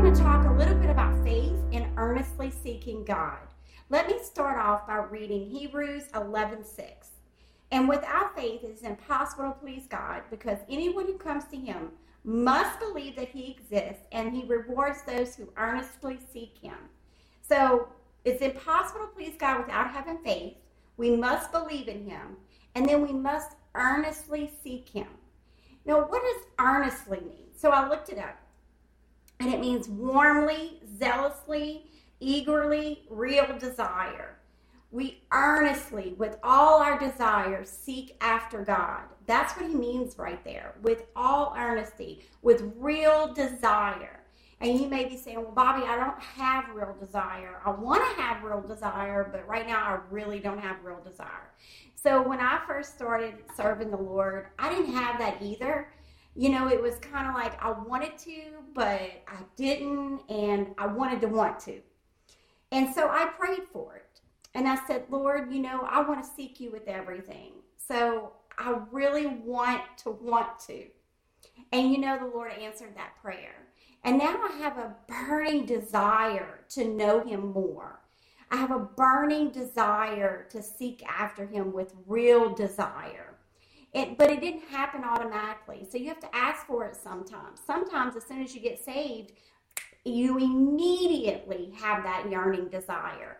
going to talk a little bit about faith and earnestly seeking God. Let me start off by reading Hebrews 11:6. And without faith it is impossible to please God because anyone who comes to him must believe that he exists and he rewards those who earnestly seek him. So, it's impossible to please God without having faith. We must believe in him and then we must earnestly seek him. Now, what does earnestly mean? So I looked it up. And it means warmly, zealously, eagerly, real desire. We earnestly, with all our desire, seek after God. That's what he means right there. With all earnesty, with real desire. And you may be saying, well, Bobbie, I don't have real desire. I want to have real desire, but right now I really don't have real desire. So when I first started serving the Lord, I didn't have that either. You know, it was kind of like I wanted to, but I didn't, and I wanted to want to. And so I prayed for it. And I said, Lord, you know, I want to seek you with everything. So I really want to want to. And you know, the Lord answered that prayer. And now I have a burning desire to know Him more. I have a burning desire to seek after Him with real desire. It, but it didn't happen automatically. So you have to ask for it sometimes. Sometimes, as soon as you get saved, you immediately have that yearning desire.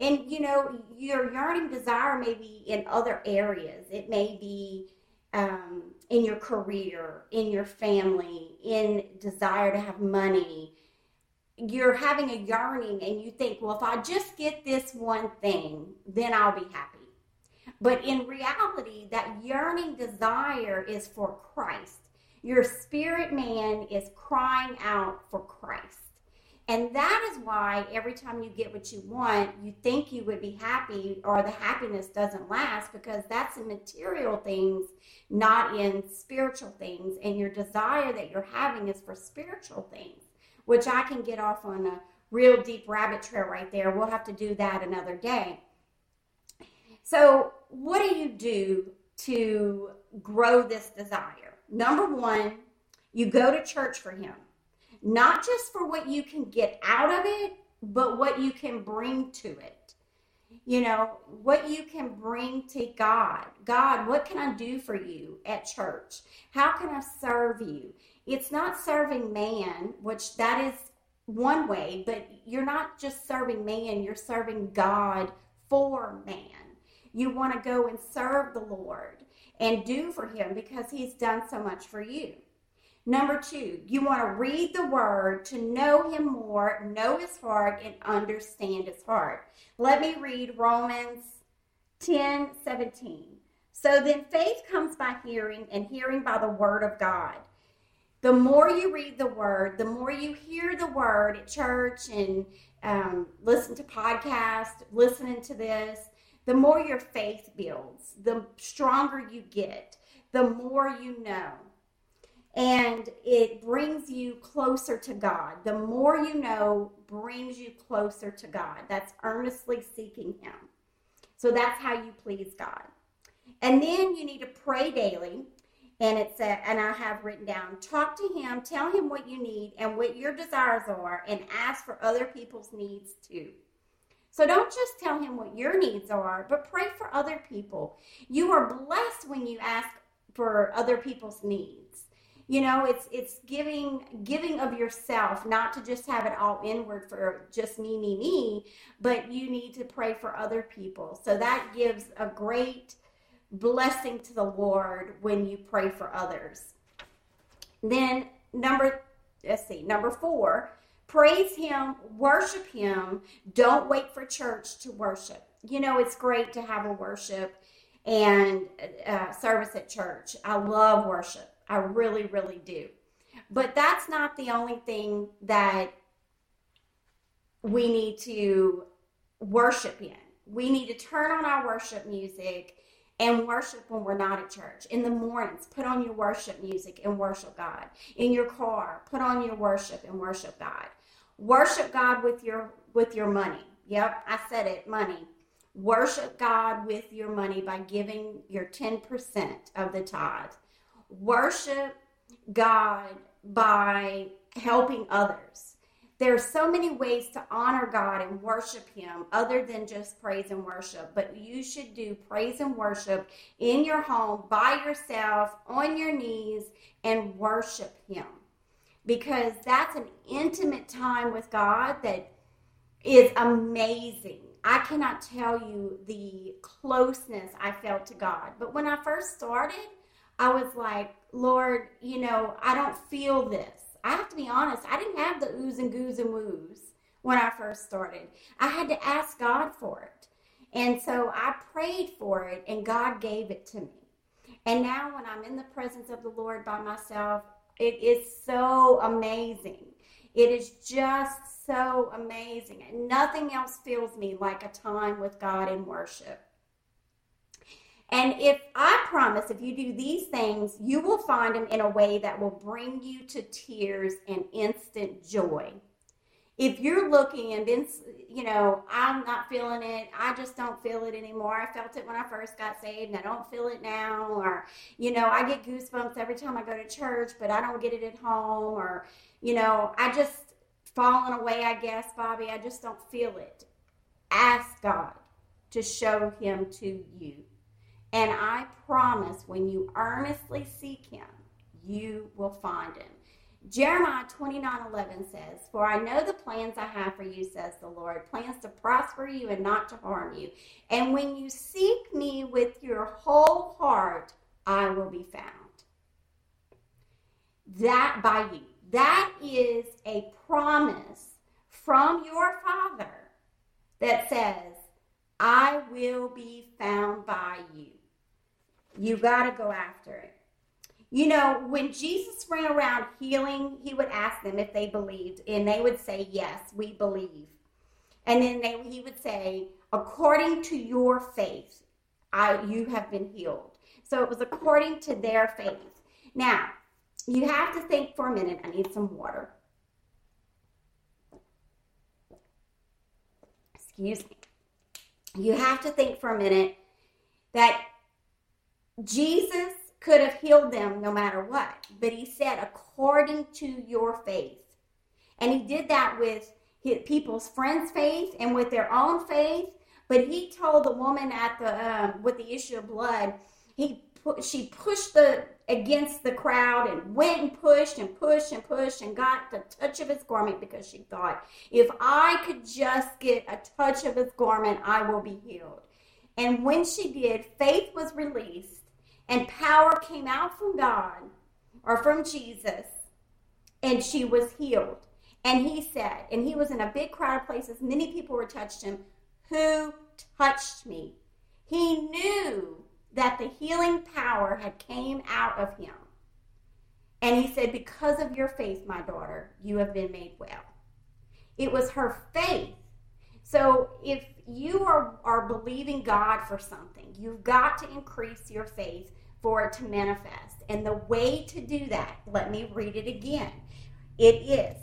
And you know, your yearning desire may be in other areas. It may be um, in your career, in your family, in desire to have money. You're having a yearning, and you think, well, if I just get this one thing, then I'll be happy. But in reality, that yearning desire is for Christ. Your spirit man is crying out for Christ. And that is why every time you get what you want, you think you would be happy, or the happiness doesn't last because that's in material things, not in spiritual things. And your desire that you're having is for spiritual things, which I can get off on a real deep rabbit trail right there. We'll have to do that another day. So, what do you do to grow this desire? Number one, you go to church for Him not just for what you can get out of it, but what you can bring to it. You know, what you can bring to God. God, what can I do for you at church? How can I serve you? It's not serving man, which that is one way, but you're not just serving man, you're serving God for man. You want to go and serve the Lord and do for him because he's done so much for you. Number two, you want to read the word to know him more, know his heart, and understand his heart. Let me read Romans 10 17. So then faith comes by hearing, and hearing by the word of God. The more you read the word, the more you hear the word at church and um, listen to podcasts, listening to this, the more your faith builds, the stronger you get, the more you know and it brings you closer to God. The more you know brings you closer to God. That's earnestly seeking Him. So that's how you please God. And then you need to pray daily. And it's a, and I have written down talk to him, tell him what you need and what your desires are, and ask for other people's needs too. So don't just tell him what your needs are, but pray for other people. You are blessed when you ask for other people's needs. You know it's it's giving giving of yourself not to just have it all inward for just me me me but you need to pray for other people. So that gives a great blessing to the lord when you pray for others. Then number let's see number four praise him worship him don't wait for church to worship you know it's great to have a worship and uh, service at church i love worship I really, really do. But that's not the only thing that we need to worship in. We need to turn on our worship music and worship when we're not at church. In the mornings, put on your worship music and worship God. In your car, put on your worship and worship God. Worship God with your with your money. Yep, I said it, money. Worship God with your money by giving your 10% of the tithe worship God by helping others. There are so many ways to honor God and worship Him other than just praise and worship. But you should do praise and worship in your home, by yourself, on your knees, and worship Him. Because that's an intimate time with God that is amazing. I cannot tell you the closeness I felt to God. But when I first started, I was like, Lord, you know, I don't feel this. I have to be honest, I didn't have the oohs and goos and woos when I first started. I had to ask God for it. And so I prayed for it, and God gave it to me. And now, when I'm in the presence of the Lord by myself, it is so amazing. It is just so amazing. And nothing else fills me like a time with God in worship. And if I promise, if you do these things, you will find them in a way that will bring you to tears and instant joy. If you're looking and then, you know, I'm not feeling it, I just don't feel it anymore. I felt it when I first got saved and I don't feel it now. Or, you know, I get goosebumps every time I go to church, but I don't get it at home. Or, you know, I just fallen away, I guess, Bobbie. I just don't feel it. Ask God to show Him to you. And I promise when you earnestly seek him, you will find him. Jeremiah 29 11 says, For I know the plans I have for you, says the Lord, plans to prosper you and not to harm you. And when you seek me with your whole heart, I will be found. That by you. That is a promise from your Father that says, I will be found by you. You got to go after it. You know, when Jesus ran around healing, he would ask them if they believed, and they would say, Yes, we believe. And then they, he would say, According to your faith, I, you have been healed. So it was according to their faith. Now, you have to think for a minute. I need some water. Excuse me. You have to think for a minute that Jesus could have healed them no matter what, but he said, according to your faith. And he did that with his people's friends' faith and with their own faith. But he told the woman at the um, with the issue of blood, he she pushed the against the crowd and went and pushed and pushed and pushed and got the touch of his garment because she thought, if I could just get a touch of his garment, I will be healed. And when she did, faith was released and power came out from God or from Jesus, and she was healed. And he said, and he was in a big crowd of places, many people were touched him. Who touched me? He knew that the healing power had came out of him. And he said, Because of your faith, my daughter, you have been made well. It was her faith. So if you are, are believing God for something, you've got to increase your faith for it to manifest. And the way to do that, let me read it again. It is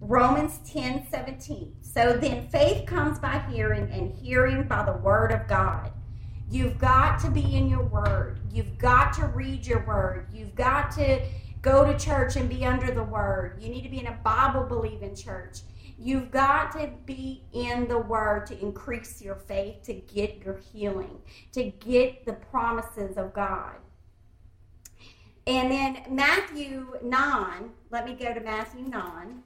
Romans 10 17. So then faith comes by hearing, and hearing by the word of God. You've got to be in your word. You've got to read your word. You've got to go to church and be under the word. You need to be in a Bible believing church. You've got to be in the Word to increase your faith, to get your healing, to get the promises of God. And then Matthew 9, let me go to Matthew 9.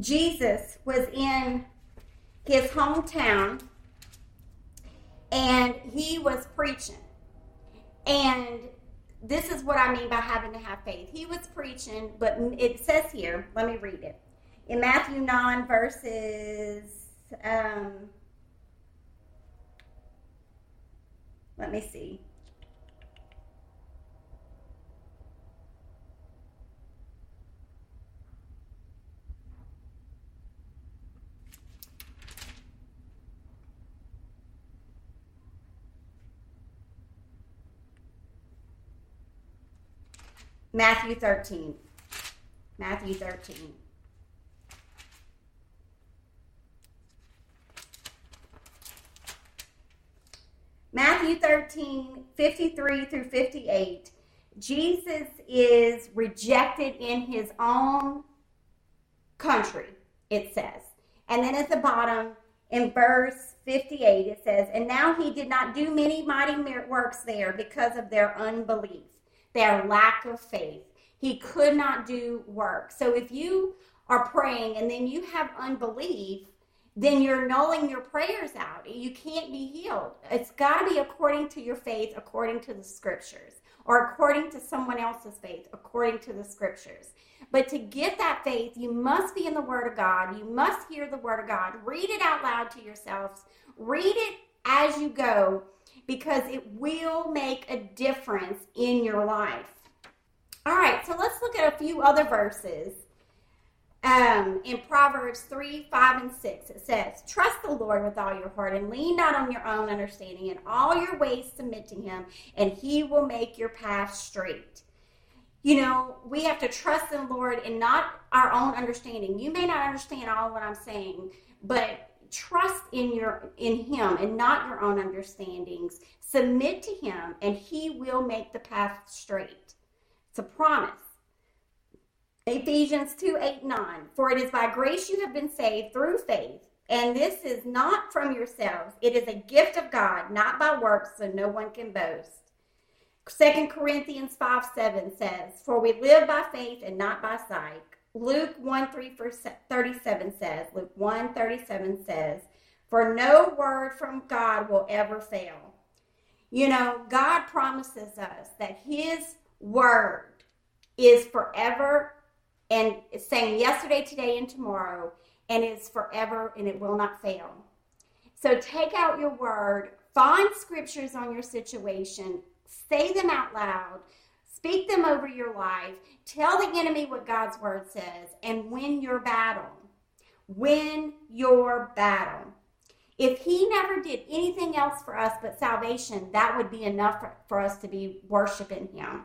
Jesus was in his hometown and he was preaching. And this is what I mean by having to have faith. He was preaching, but it says here, let me read it. In Matthew 9, verses, um, let me see. Matthew 13. Matthew 13. Matthew 13, 53 through 58, Jesus is rejected in his own country, it says. And then at the bottom, in verse 58, it says, And now he did not do many mighty works there because of their unbelief, their lack of faith. He could not do work. So if you are praying and then you have unbelief, then you're nulling your prayers out. You can't be healed. It's got to be according to your faith, according to the scriptures, or according to someone else's faith, according to the scriptures. But to get that faith, you must be in the Word of God. You must hear the Word of God. Read it out loud to yourselves. Read it as you go because it will make a difference in your life. All right, so let's look at a few other verses um, in Proverbs 3, 5, and 6, it says, Trust the Lord with all your heart and lean not on your own understanding. In all your ways submit to him, and he will make your path straight. You know, we have to trust in the Lord and not our own understanding. You may not understand all what I'm saying, but trust in your in him and not your own understandings. Submit to him, and he will make the path straight. It's a promise. Ephesians 2 8 9. For it is by grace you have been saved through faith, and this is not from yourselves. It is a gift of God, not by works, so no one can boast. 2 Corinthians 5 7 says, For we live by faith and not by sight. Luke 1 3 37 says, Luke 1 37 says, For no word from God will ever fail. You know, God promises us that His word is forever and saying yesterday, today, and tomorrow, and it's forever and it will not fail. So take out your word, find scriptures on your situation, say them out loud, speak them over your life, tell the enemy what God's word says, and win your battle. Win your battle. If he never did anything else for us but salvation, that would be enough for, for us to be worshiping him.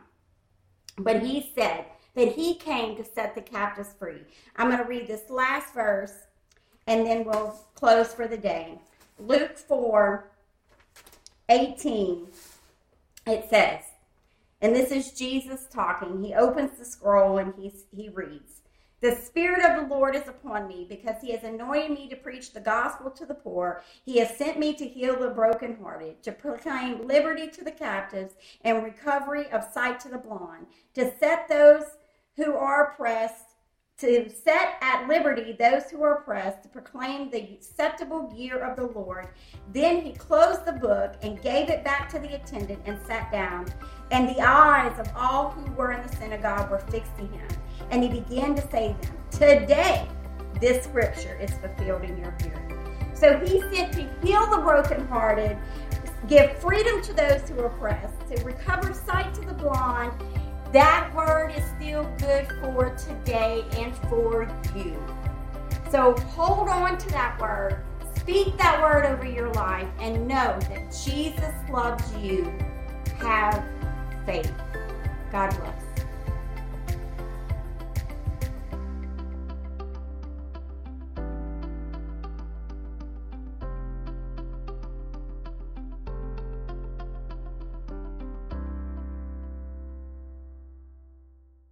But he said, that he came to set the captives free. I'm going to read this last verse and then we'll close for the day. Luke 4 18, it says, and this is Jesus talking. He opens the scroll and he, he reads, The Spirit of the Lord is upon me because he has anointed me to preach the gospel to the poor. He has sent me to heal the brokenhearted, to proclaim liberty to the captives and recovery of sight to the blind, to set those who are oppressed, to set at liberty those who are oppressed, to proclaim the acceptable year of the Lord. Then he closed the book and gave it back to the attendant and sat down. And the eyes of all who were in the synagogue were fixed to him. And he began to say to them, Today this scripture is fulfilled in your hearing. So he sent to heal the brokenhearted, give freedom to those who are oppressed, to recover sight to the blind that word is still good for today and for you. So hold on to that word. Speak that word over your life and know that Jesus loves you. Have faith. God bless.